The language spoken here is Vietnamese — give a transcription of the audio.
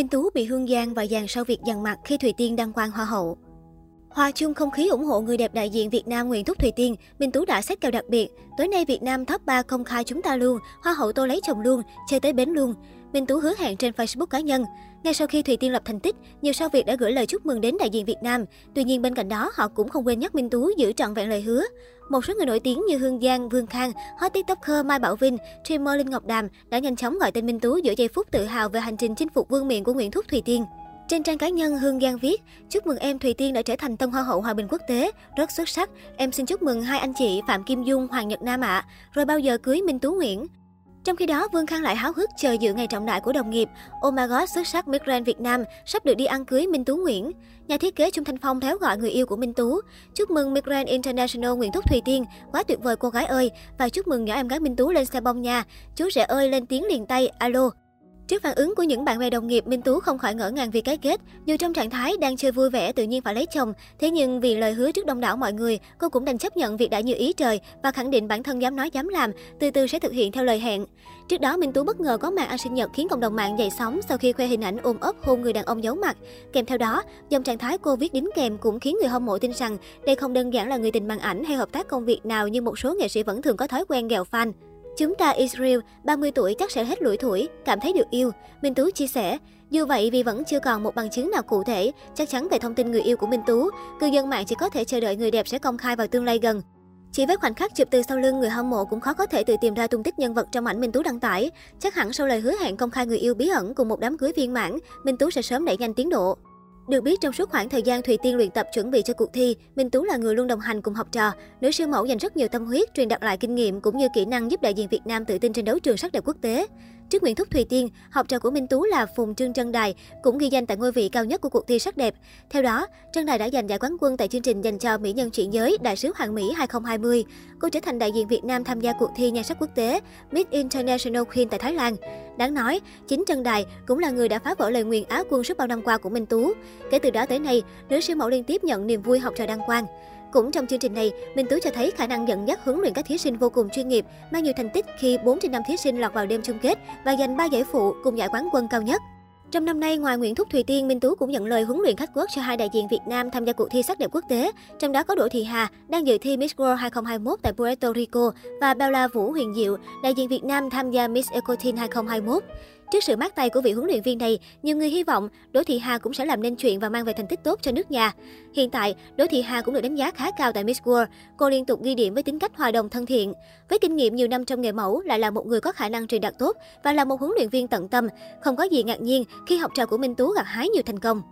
Minh Tú bị Hương Giang và dàn sau việc dằn mặt khi Thùy Tiên đăng quang Hoa hậu. Hòa chung không khí ủng hộ người đẹp đại diện Việt Nam Nguyễn Thúc Thùy Tiên, Minh Tú đã xét kèo đặc biệt. Tối nay Việt Nam top 3 công khai chúng ta luôn, Hoa hậu tôi lấy chồng luôn, chơi tới bến luôn. Minh Tú hứa hẹn trên Facebook cá nhân. Ngay sau khi Thùy Tiên lập thành tích, nhiều sao Việt đã gửi lời chúc mừng đến đại diện Việt Nam. Tuy nhiên bên cạnh đó, họ cũng không quên nhắc Minh Tú giữ trọn vẹn lời hứa. Một số người nổi tiếng như Hương Giang, Vương Khang, hot tiktoker Mai Bảo Vinh, streamer Linh Ngọc Đàm đã nhanh chóng gọi tên Minh Tú giữa giây phút tự hào về hành trình chinh phục vương miện của Nguyễn Thúc Thùy Tiên. Trên trang cá nhân, Hương Giang viết, chúc mừng em Thùy Tiên đã trở thành Tân Hoa hậu Hòa bình quốc tế, rất xuất sắc. Em xin chúc mừng hai anh chị Phạm Kim Dung, Hoàng Nhật Nam ạ. À. Rồi bao giờ cưới Minh Tú Nguyễn? Trong khi đó, Vương Khang lại háo hức chờ dự ngày trọng đại của đồng nghiệp. Oh my god, xuất sắc Miss Grand Việt Nam sắp được đi ăn cưới Minh Tú Nguyễn. Nhà thiết kế Trung Thanh Phong théo gọi người yêu của Minh Tú. Chúc mừng Miss Grand International Nguyễn Thúc Thùy Tiên, quá tuyệt vời cô gái ơi. Và chúc mừng nhỏ em gái Minh Tú lên xe bông nha. Chú rể ơi lên tiếng liền tay, alo. Trước phản ứng của những bạn bè đồng nghiệp, Minh Tú không khỏi ngỡ ngàng vì cái kết. Dù trong trạng thái đang chơi vui vẻ tự nhiên phải lấy chồng, thế nhưng vì lời hứa trước đông đảo mọi người, cô cũng đành chấp nhận việc đã như ý trời và khẳng định bản thân dám nói dám làm, từ từ sẽ thực hiện theo lời hẹn. Trước đó, Minh Tú bất ngờ có màn ăn sinh nhật khiến cộng đồng mạng dậy sóng sau khi khoe hình ảnh ôm ấp hôn người đàn ông giấu mặt. Kèm theo đó, dòng trạng thái cô viết đính kèm cũng khiến người hâm mộ tin rằng đây không đơn giản là người tình màn ảnh hay hợp tác công việc nào như một số nghệ sĩ vẫn thường có thói quen ghẹo fan. Chúng ta Israel, 30 tuổi chắc sẽ hết lủi thủi, cảm thấy được yêu. Minh Tú chia sẻ. Dù vậy vì vẫn chưa còn một bằng chứng nào cụ thể, chắc chắn về thông tin người yêu của Minh Tú, cư dân mạng chỉ có thể chờ đợi người đẹp sẽ công khai vào tương lai gần. Chỉ với khoảnh khắc chụp từ sau lưng, người hâm mộ cũng khó có thể tự tìm ra tung tích nhân vật trong ảnh Minh Tú đăng tải. Chắc hẳn sau lời hứa hẹn công khai người yêu bí ẩn cùng một đám cưới viên mãn, Minh Tú sẽ sớm đẩy nhanh tiến độ. Được biết trong suốt khoảng thời gian Thùy Tiên luyện tập chuẩn bị cho cuộc thi, Minh Tú là người luôn đồng hành cùng học trò. Nữ siêu mẫu dành rất nhiều tâm huyết, truyền đạt lại kinh nghiệm cũng như kỹ năng giúp đại diện Việt Nam tự tin trên đấu trường sắc đẹp quốc tế. Trước Nguyễn Thúc Thùy Tiên, học trò của Minh Tú là Phùng Trương Trân Đài cũng ghi danh tại ngôi vị cao nhất của cuộc thi sắc đẹp. Theo đó, Trân Đài đã giành giải quán quân tại chương trình dành cho mỹ nhân chuyển giới Đại sứ Hoàng Mỹ 2020. Cô trở thành đại diện Việt Nam tham gia cuộc thi nhan sắc quốc tế Miss International Queen tại Thái Lan. Đáng nói, chính Trân Đài cũng là người đã phá vỡ lời nguyền Á quân suốt bao năm qua của Minh Tú. Kể từ đó tới nay, nữ siêu mẫu liên tiếp nhận niềm vui học trò đăng quang. Cũng trong chương trình này, Minh Tú cho thấy khả năng dẫn dắt huấn luyện các thí sinh vô cùng chuyên nghiệp, mang nhiều thành tích khi 4 trên 5 thí sinh lọt vào đêm chung kết và giành 3 giải phụ cùng giải quán quân cao nhất. Trong năm nay, ngoài Nguyễn Thúc Thùy Tiên, Minh Tú cũng nhận lời huấn luyện khách quốc cho hai đại diện Việt Nam tham gia cuộc thi sắc đẹp quốc tế. Trong đó có Đỗ Thị Hà, đang dự thi Miss World 2021 tại Puerto Rico và Bella Vũ Huyền Diệu, đại diện Việt Nam tham gia Miss Ecotin 2021. Trước sự mát tay của vị huấn luyện viên này, nhiều người hy vọng Đỗ Thị Hà cũng sẽ làm nên chuyện và mang về thành tích tốt cho nước nhà. Hiện tại, Đỗ Thị Hà cũng được đánh giá khá cao tại Miss World. Cô liên tục ghi điểm với tính cách hòa đồng thân thiện. Với kinh nghiệm nhiều năm trong nghề mẫu, lại là một người có khả năng truyền đạt tốt và là một huấn luyện viên tận tâm. Không có gì ngạc nhiên khi học trò của Minh Tú gặt hái nhiều thành công.